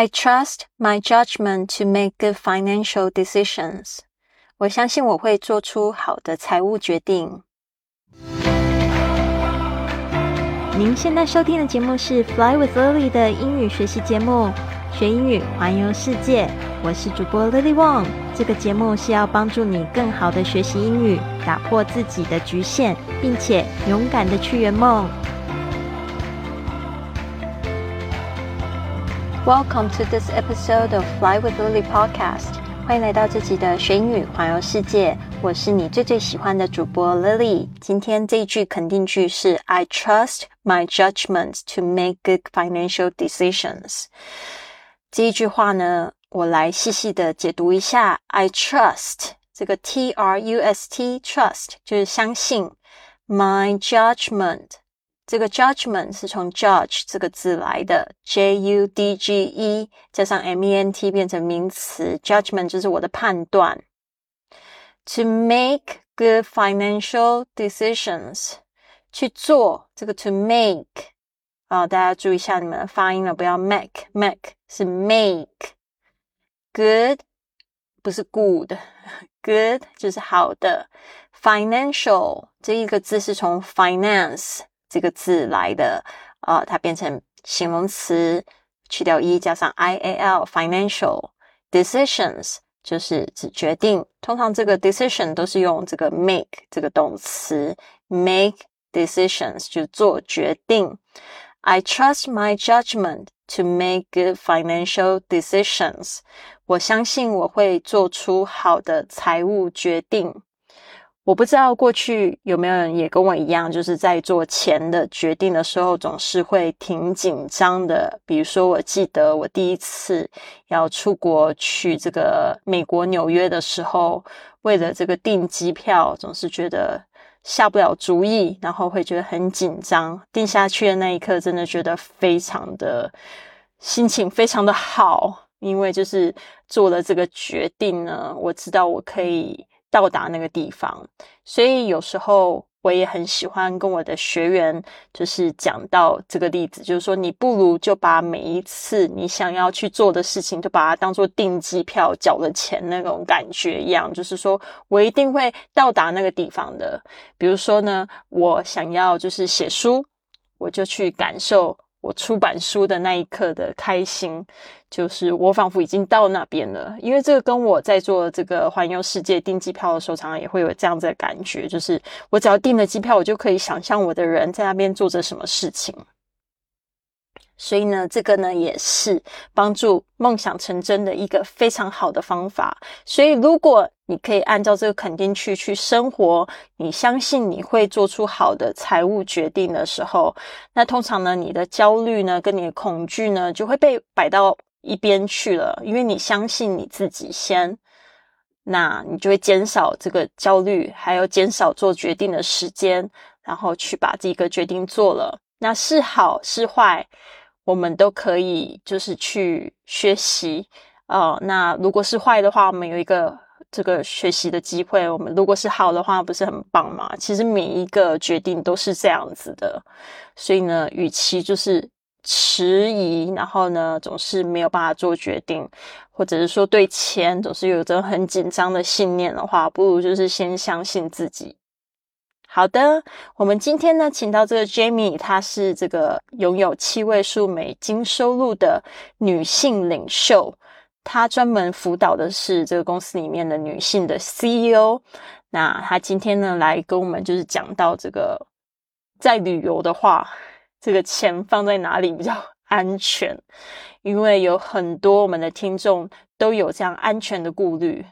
I trust my judgment to make good financial decisions. 我相信我会做出好的财务决定。您现在收听的节目是《Fly with Lily》的英语学习节目，学英语环游世界。我是主播 Lily Wong。这个节目是要帮助你更好的学习英语，打破自己的局限，并且勇敢的去圆梦。Welcome to this episode of Fly with Lily podcast。欢迎来到这集的学英语环游世界。我是你最最喜欢的主播 Lily。今天这一句肯定句是 I trust my judgment to make good financial decisions。这一句话呢，我来细细的解读一下。I trust 这个 T R U S T trust 就是相信 my judgment。 这个 judgment 是从 judge 这个字来的，J U D G E 加上 M E N T 变成名词，judgment 就是我的判断。To make good financial decisions，去做这个 to make 啊，大家注意一下你们的发音了，不要 make，make 是 make。Good 不是 good，good 就是好的。Financial 这一个字是从 finance。这个字来的，呃，它变成形容词，去掉 e 加上 i a l，financial decisions 就是指决定。通常这个 decision 都是用这个 make 这个动词，make decisions 就做决定。I trust my judgment to make good financial decisions。我相信我会做出好的财务决定。我不知道过去有没有人也跟我一样，就是在做钱的决定的时候，总是会挺紧张的。比如说，我记得我第一次要出国去这个美国纽约的时候，为了这个订机票，总是觉得下不了主意，然后会觉得很紧张。定下去的那一刻，真的觉得非常的心情非常的好，因为就是做了这个决定呢，我知道我可以。到达那个地方，所以有时候我也很喜欢跟我的学员，就是讲到这个例子，就是说，你不如就把每一次你想要去做的事情，就把它当做订机票、缴了钱那种感觉一样，就是说我一定会到达那个地方的。比如说呢，我想要就是写书，我就去感受。我出版书的那一刻的开心，就是我仿佛已经到那边了。因为这个跟我在做这个环游世界订机票的时候，常常也会有这样子的感觉，就是我只要订了机票，我就可以想象我的人在那边做着什么事情。所以呢，这个呢也是帮助梦想成真的一个非常好的方法。所以，如果你可以按照这个肯定去去生活，你相信你会做出好的财务决定的时候，那通常呢，你的焦虑呢跟你的恐惧呢就会被摆到一边去了，因为你相信你自己先，那你就会减少这个焦虑，还有减少做决定的时间，然后去把这个决定做了。那是好是坏？我们都可以就是去学习哦。那如果是坏的话，我们有一个这个学习的机会。我们如果是好的话，不是很棒吗？其实每一个决定都是这样子的。所以呢，与其就是迟疑，然后呢总是没有办法做决定，或者是说对钱总是有着很紧张的信念的话，不如就是先相信自己。好的，我们今天呢，请到这个 Jamie，她是这个拥有七位数美金收入的女性领袖，她专门辅导的是这个公司里面的女性的 CEO。那她今天呢，来跟我们就是讲到这个，在旅游的话，这个钱放在哪里比较安全？因为有很多我们的听众都有这样安全的顾虑，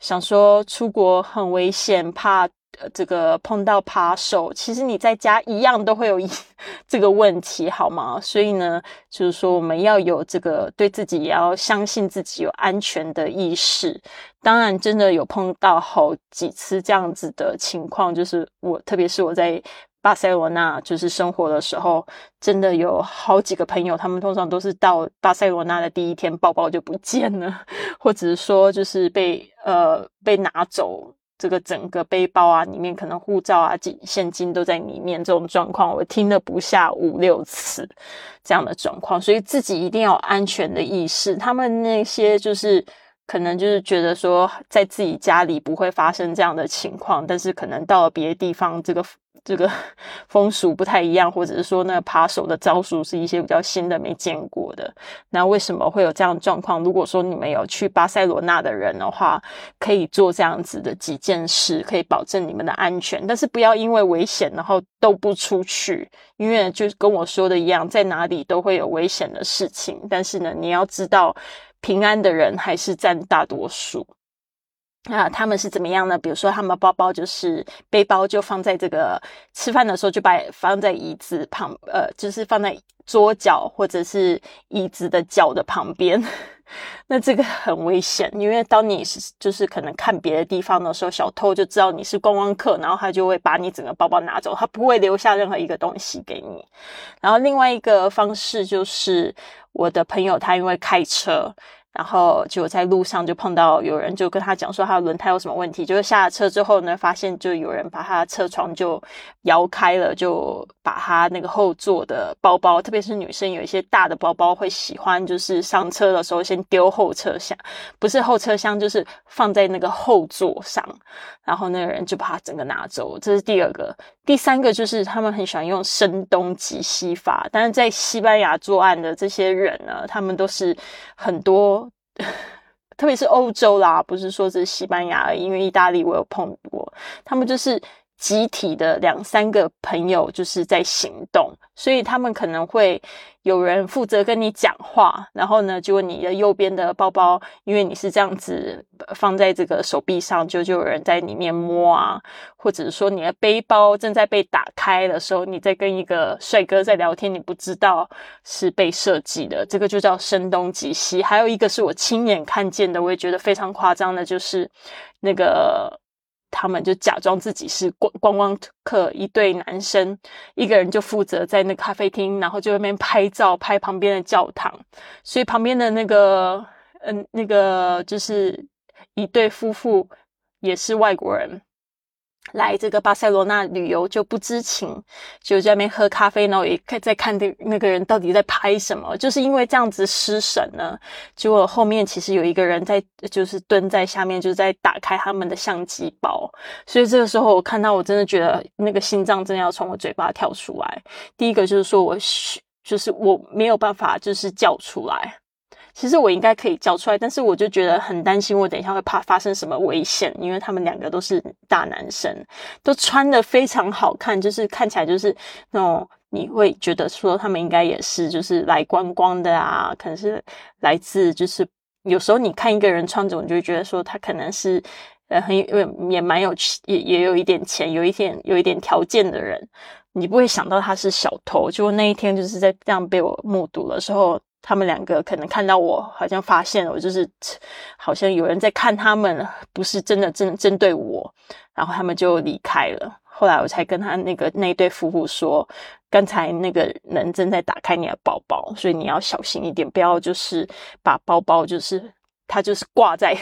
想说出国很危险，怕。呃，这个碰到扒手，其实你在家一样都会有一 这个问题，好吗？所以呢，就是说我们要有这个对自己也要相信自己有安全的意识。当然，真的有碰到好几次这样子的情况，就是我，特别是我在巴塞罗那就是生活的时候，真的有好几个朋友，他们通常都是到巴塞罗那的第一天，包包就不见了，或者是说就是被呃被拿走。这个整个背包啊，里面可能护照啊、金现金都在里面，这种状况我听了不下五六次这样的状况，所以自己一定要安全的意识。他们那些就是可能就是觉得说，在自己家里不会发生这样的情况，但是可能到了别的地方，这个。这个 风俗不太一样，或者是说那个扒手的招数是一些比较新的、没见过的。那为什么会有这样的状况？如果说你们有去巴塞罗那的人的话，可以做这样子的几件事，可以保证你们的安全。但是不要因为危险然后都不出去，因为就跟我说的一样，在哪里都会有危险的事情。但是呢，你要知道，平安的人还是占大多数。啊，他们是怎么样呢？比如说，他们包包就是背包，就放在这个吃饭的时候就把放在椅子旁，呃，就是放在桌角或者是椅子的脚的旁边。那这个很危险，因为当你是就是可能看别的地方的时候，小偷就知道你是观光客，然后他就会把你整个包包拿走，他不会留下任何一个东西给你。然后另外一个方式就是，我的朋友他因为开车。然后就在路上就碰到有人就跟他讲说他的轮胎有什么问题，就是下了车之后呢，发现就有人把他的车窗就摇开了，就把他那个后座的包包，特别是女生有一些大的包包会喜欢，就是上车的时候先丢后车厢，不是后车厢就是放在那个后座上，然后那个人就把他整个拿走。这是第二个，第三个就是他们很喜欢用声东击西法，但是在西班牙作案的这些人呢，他们都是很多。特别是欧洲啦，不是说是西班牙，因为意大利我有碰过，他们就是集体的两三个朋友就是在行动，所以他们可能会。有人负责跟你讲话，然后呢，就你的右边的包包，因为你是这样子放在这个手臂上，就就有人在里面摸啊，或者是说你的背包正在被打开的时候，你在跟一个帅哥在聊天，你不知道是被设计的，这个就叫声东击西。还有一个是我亲眼看见的，我也觉得非常夸张的，就是那个。他们就假装自己是观观光客，一对男生，一个人就负责在那咖啡厅，然后就那边拍照，拍旁边的教堂。所以旁边的那个，嗯，那个就是一对夫妇，也是外国人。来这个巴塞罗那旅游就不知情，就在那边喝咖啡，然后也看在看那那个人到底在拍什么。就是因为这样子失神呢，结果后面其实有一个人在，就是蹲在下面，就是在打开他们的相机包。所以这个时候我看到，我真的觉得那个心脏真的要从我嘴巴跳出来。第一个就是说我，就是我没有办法，就是叫出来。其实我应该可以叫出来，但是我就觉得很担心，我等一下会怕发生什么危险，因为他们两个都是大男生，都穿的非常好看，就是看起来就是那种你会觉得说他们应该也是就是来观光的啊，可能是来自就是有时候你看一个人穿着，你就会觉得说他可能是呃很也蛮有也也有一点钱，有一点有一点条件的人，你不会想到他是小偷。就那一天就是在这样被我目睹的时候。他们两个可能看到我，好像发现了我就是好像有人在看他们，不是真的针针对我，然后他们就离开了。后来我才跟他那个那对夫妇说，刚才那个人正在打开你的包包，所以你要小心一点，不要就是把包包就是他就是挂在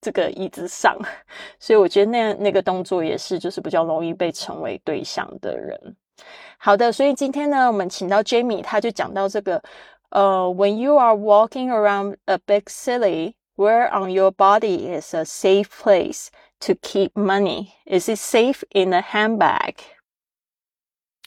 这个椅子上。所以我觉得那那个动作也是就是比较容易被成为对象的人。好的，所以今天呢，我们请到 Jamie，他就讲到这个。Uh, when you are walking around a big city, where on your body is a safe place to keep money? Is it safe in a handbag?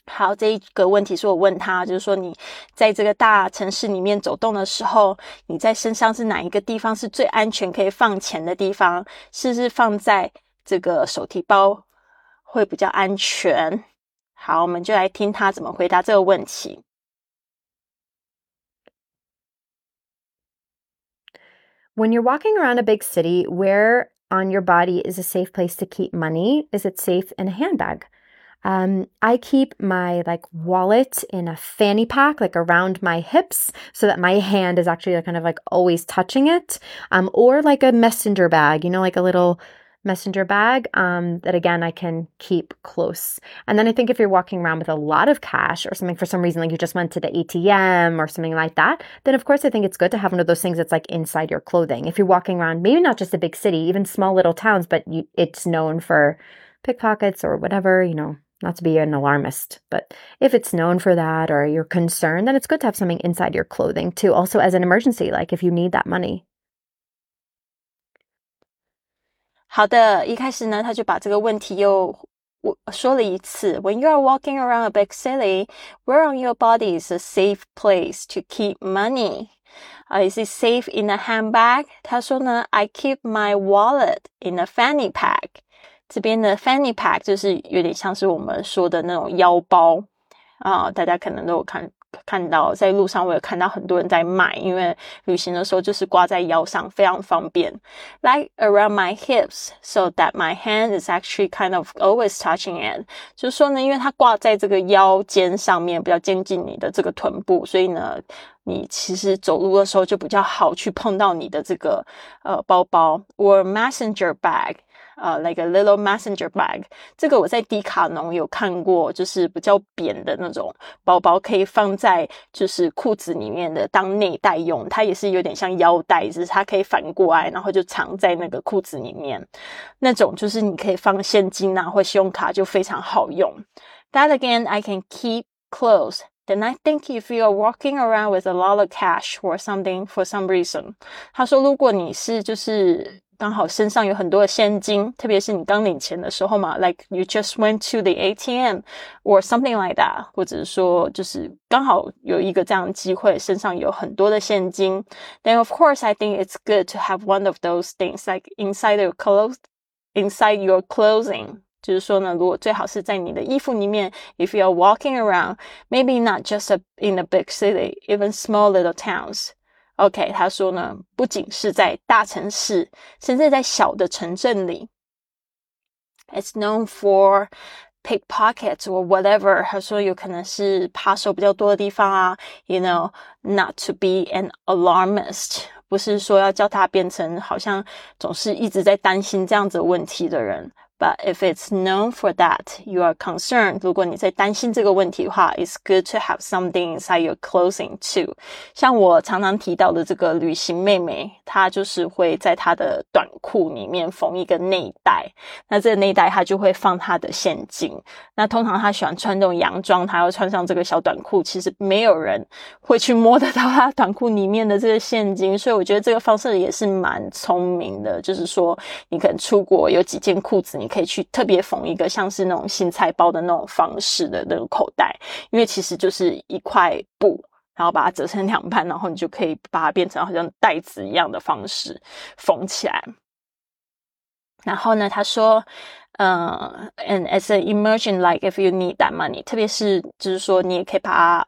好，这一个问题是我问他，就是说你在这个大城市里面走动的时候，你在身上是哪一个地方是最安全可以放钱的地方？是不是放在这个手提包会比较安全？好，我们就来听他怎么回答这个问题。When you're walking around a big city, where on your body is a safe place to keep money? Is it safe in a handbag? Um, I keep my like wallet in a fanny pack, like around my hips, so that my hand is actually kind of like always touching it, um, or like a messenger bag, you know, like a little messenger bag um, that again I can keep close. And then I think if you're walking around with a lot of cash or something for some reason, like you just went to the ATM or something like that, then of course I think it's good to have one of those things that's like inside your clothing. If you're walking around, maybe not just a big city, even small little towns, but you, it's known for pickpockets or whatever, you know, not to be an alarmist, but if it's known for that or you're concerned, then it's good to have something inside your clothing too, also as an emergency, like if you need that money. 好的，一开始呢，他就把这个问题又我说了一次。When you are walking around a big city, where on your body is a safe place to keep money? 啊、uh,，is it safe in a handbag？他说呢，I keep my wallet in a fanny pack。这边的 fanny pack 就是有点像是我们说的那种腰包啊、呃，大家可能都有看 看到在路上，我有看到很多人在卖，因为旅行的时候就是挂在腰上，非常方便。Like around my hips, so that my hand is actually kind of always touching it。就是说呢，因为它挂在这个腰间上面，比较接近你的这个臀部，所以呢，你其实走路的时候就比较好去碰到你的这个呃包包，or messenger bag。呃、uh,，like a little messenger bag，这个我在迪卡侬有看过，就是比较扁的那种包包，可以放在就是裤子里面的当内袋用，它也是有点像腰带，只是它可以反过来，然后就藏在那个裤子里面，那种就是你可以放现金啊或信用卡就非常好用。That again, I can keep close. Then I think if you are walking around with a lot of cash or something for some reason，他说如果你是就是 刚好身上有很多的现金，特别是你刚领钱的时候嘛，like you just went to the ATM or something like that，或者是说就是刚好有一个这样的机会，身上有很多的现金，then of course I think it's good to have one of those things like inside your clothes, inside your clothing。就是说呢，如果最好是在你的衣服里面，if you are walking around, maybe not just a, in a big city, even small little towns. OK，他说呢，不仅是在大城市，甚至在小的城镇里，it's known for pickpockets or whatever。他说有可能是扒手比较多的地方啊，you know not to be an alarmist，不是说要叫他变成好像总是一直在担心这样子问题的人。But if it's known for that, you are concerned. 如果你在担心这个问题的话，it's good to have something inside your clothing too. 像我常常提到的这个旅行妹妹，她就是会在她的短裤里面缝一个内袋。那这个内袋她就会放她的现金。那通常她喜欢穿这种洋装，她要穿上这个小短裤，其实没有人会去摸得到她短裤里面的这个现金。所以我觉得这个方式也是蛮聪明的，就是说你可能出国有几件裤子，你可以去特别缝一个像是那种新菜包的那种方式的那个口袋，因为其实就是一块布，然后把它折成两半，然后你就可以把它变成好像袋子一样的方式缝起来。然后呢，他说，呃，and as an emergent like if you need that money，特别是就是说你也可以把它。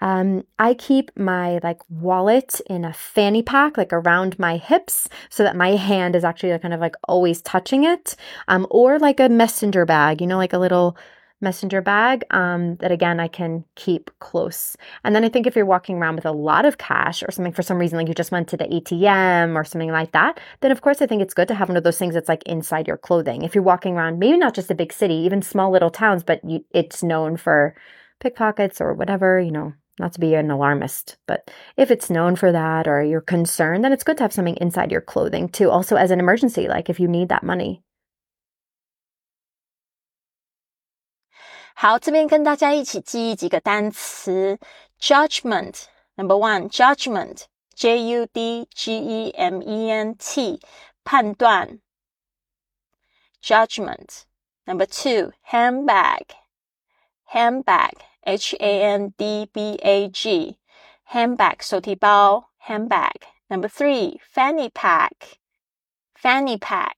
Um, I keep my like wallet in a fanny pack, like around my hips, so that my hand is actually kind of like always touching it. Um, or like a messenger bag, you know, like a little messenger bag um, that again I can keep close. And then I think if you're walking around with a lot of cash or something for some reason, like you just went to the ATM or something like that, then of course I think it's good to have one of those things that's like inside your clothing. If you're walking around, maybe not just a big city, even small little towns, but you, it's known for pickpockets or whatever, you know, not to be an alarmist, but if it's known for that or you're concerned, then it's good to have something inside your clothing too, also as an emergency, like if you need that money. 好，这边跟大家一起记忆几个单词。Judgment number one, judgment, J U D G E M E N T，判断。Judgment number two, handbag, handbag. H A N D B A G handbag 手提包 handbag. Number three, fanny pack, fanny pack.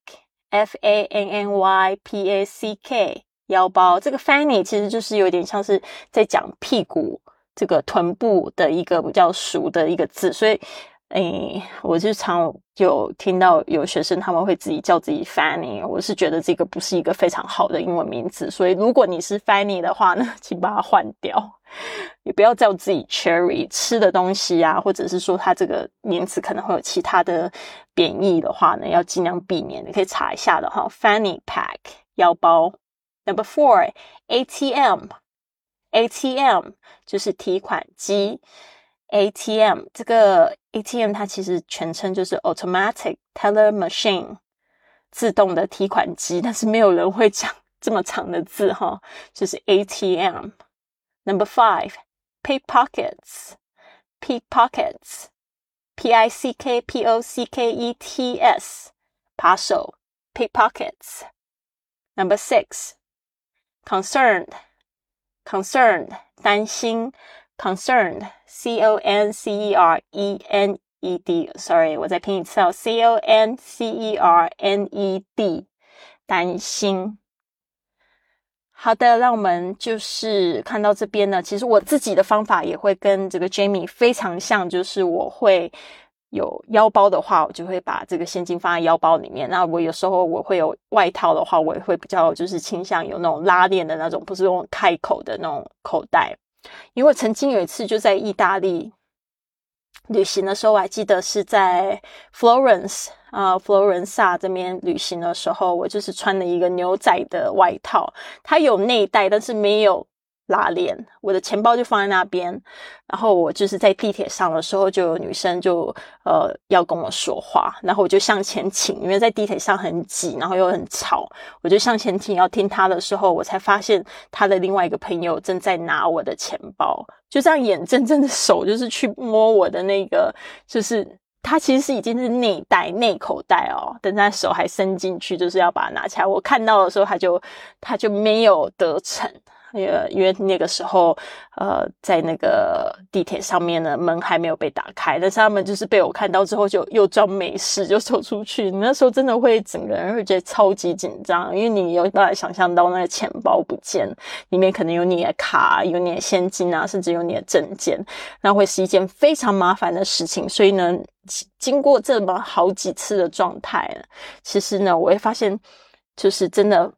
F A N N Y P A C K 腰包。这个 fanny 其实就是有点像是在讲屁股这个臀部的一个比较熟的一个字，所以。 诶，我就常有听到有学生他们会自己叫自己 Fanny，我是觉得这个不是一个非常好的英文名字，所以如果你是 Fanny 的话呢，请把它换掉，也不要叫自己 Cherry 吃的东西啊，或者是说它这个名词可能会有其他的贬义的话呢，要尽量避免。你可以查一下的哈，Fanny Pack 腰包。Number four ATM，ATM 就是提款机。ATM 这个 ATM 它其实全称就是 Automatic Teller Machine，自动的提款机，但是没有人会讲这么长的字哈，就是 ATM。Number five, pickpockets, pickpockets, P I C K P O C K E T S，扒手，pickpockets。Number six, concerned, concerned，担心。 Concerned, C O N C E R E N E D. Sorry，我再拼一次哦，C O N C E R N E D，担心。好的，让我们就是看到这边呢。其实我自己的方法也会跟这个 Jamie 非常像，就是我会有腰包的话，我就会把这个现金放在腰包里面。那我有时候我会有外套的话，我也会比较就是倾向有那种拉链的那种，不是用开口的那种口袋。因为曾经有一次就在意大利旅行的时候，我还记得是在 Florence 啊，佛罗伦萨这边旅行的时候，我就是穿了一个牛仔的外套，它有内袋，但是没有。拉链，我的钱包就放在那边，然后我就是在地铁上的时候，就有女生就呃要跟我说话，然后我就向前倾，因为在地铁上很挤，然后又很吵，我就向前倾要听她的时候，我才发现她的另外一个朋友正在拿我的钱包，就这样眼睁睁的手就是去摸我的那个，就是他其实是已经是内袋内口袋哦，但他手还伸进去，就是要把它拿起来。我看到的时候，他就他就没有得逞。因为因为那个时候，呃，在那个地铁上面呢，门还没有被打开，但是他们就是被我看到之后，就又装没事就走出去。那时候真的会整个人会觉得超级紧张，因为你有办法想象到那个钱包不见，里面可能有你的卡、有你的现金啊，甚至有你的证件，那会是一件非常麻烦的事情。所以呢，经过这么好几次的状态，其实呢，我会发现，就是真的。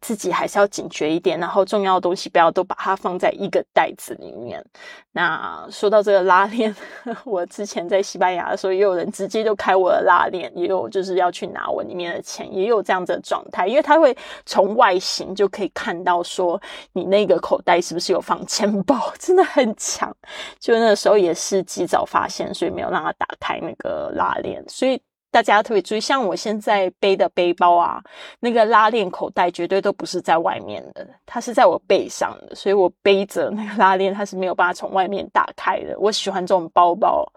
自己还是要警觉一点，然后重要的东西不要都把它放在一个袋子里面。那说到这个拉链，我之前在西班牙的时候，也有人直接就开我的拉链，也有就是要去拿我里面的钱，也有这样子的状态，因为他会从外形就可以看到说你那个口袋是不是有放钱包，真的很强。就那时候也是及早发现，所以没有让他打开那个拉链，所以。大家特别注意，像我现在背的背包啊，那个拉链口袋绝对都不是在外面的，它是在我背上的，所以我背着那个拉链，它是没有办法从外面打开的。我喜欢这种包包，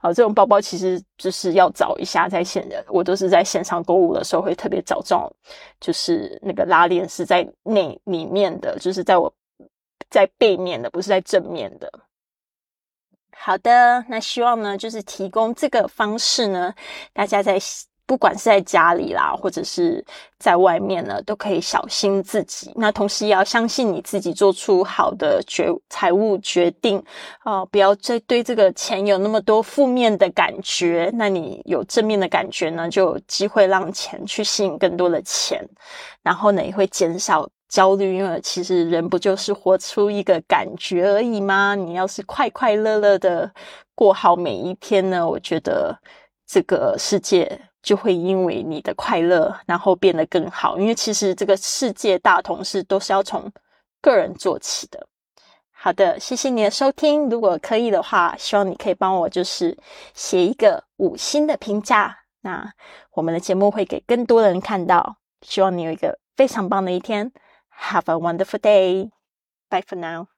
啊，这种包包其实就是要找一下，在线的，我都是在线上购物的时候会特别找这种，就是那个拉链是在内里面的，就是在我在背面的，不是在正面的。好的，那希望呢，就是提供这个方式呢，大家在不管是在家里啦，或者是在外面呢，都可以小心自己。那同时也要相信你自己做出好的决财务决定啊，不要再对这个钱有那么多负面的感觉。那你有正面的感觉呢，就有机会让钱去吸引更多的钱，然后呢，也会减少。焦虑，因为其实人不就是活出一个感觉而已吗？你要是快快乐乐的过好每一天呢，我觉得这个世界就会因为你的快乐，然后变得更好。因为其实这个世界大同是都是要从个人做起的。好的，谢谢你的收听。如果可以的话，希望你可以帮我就是写一个五星的评价，那我们的节目会给更多的人看到。希望你有一个非常棒的一天。Have a wonderful day. Bye for now.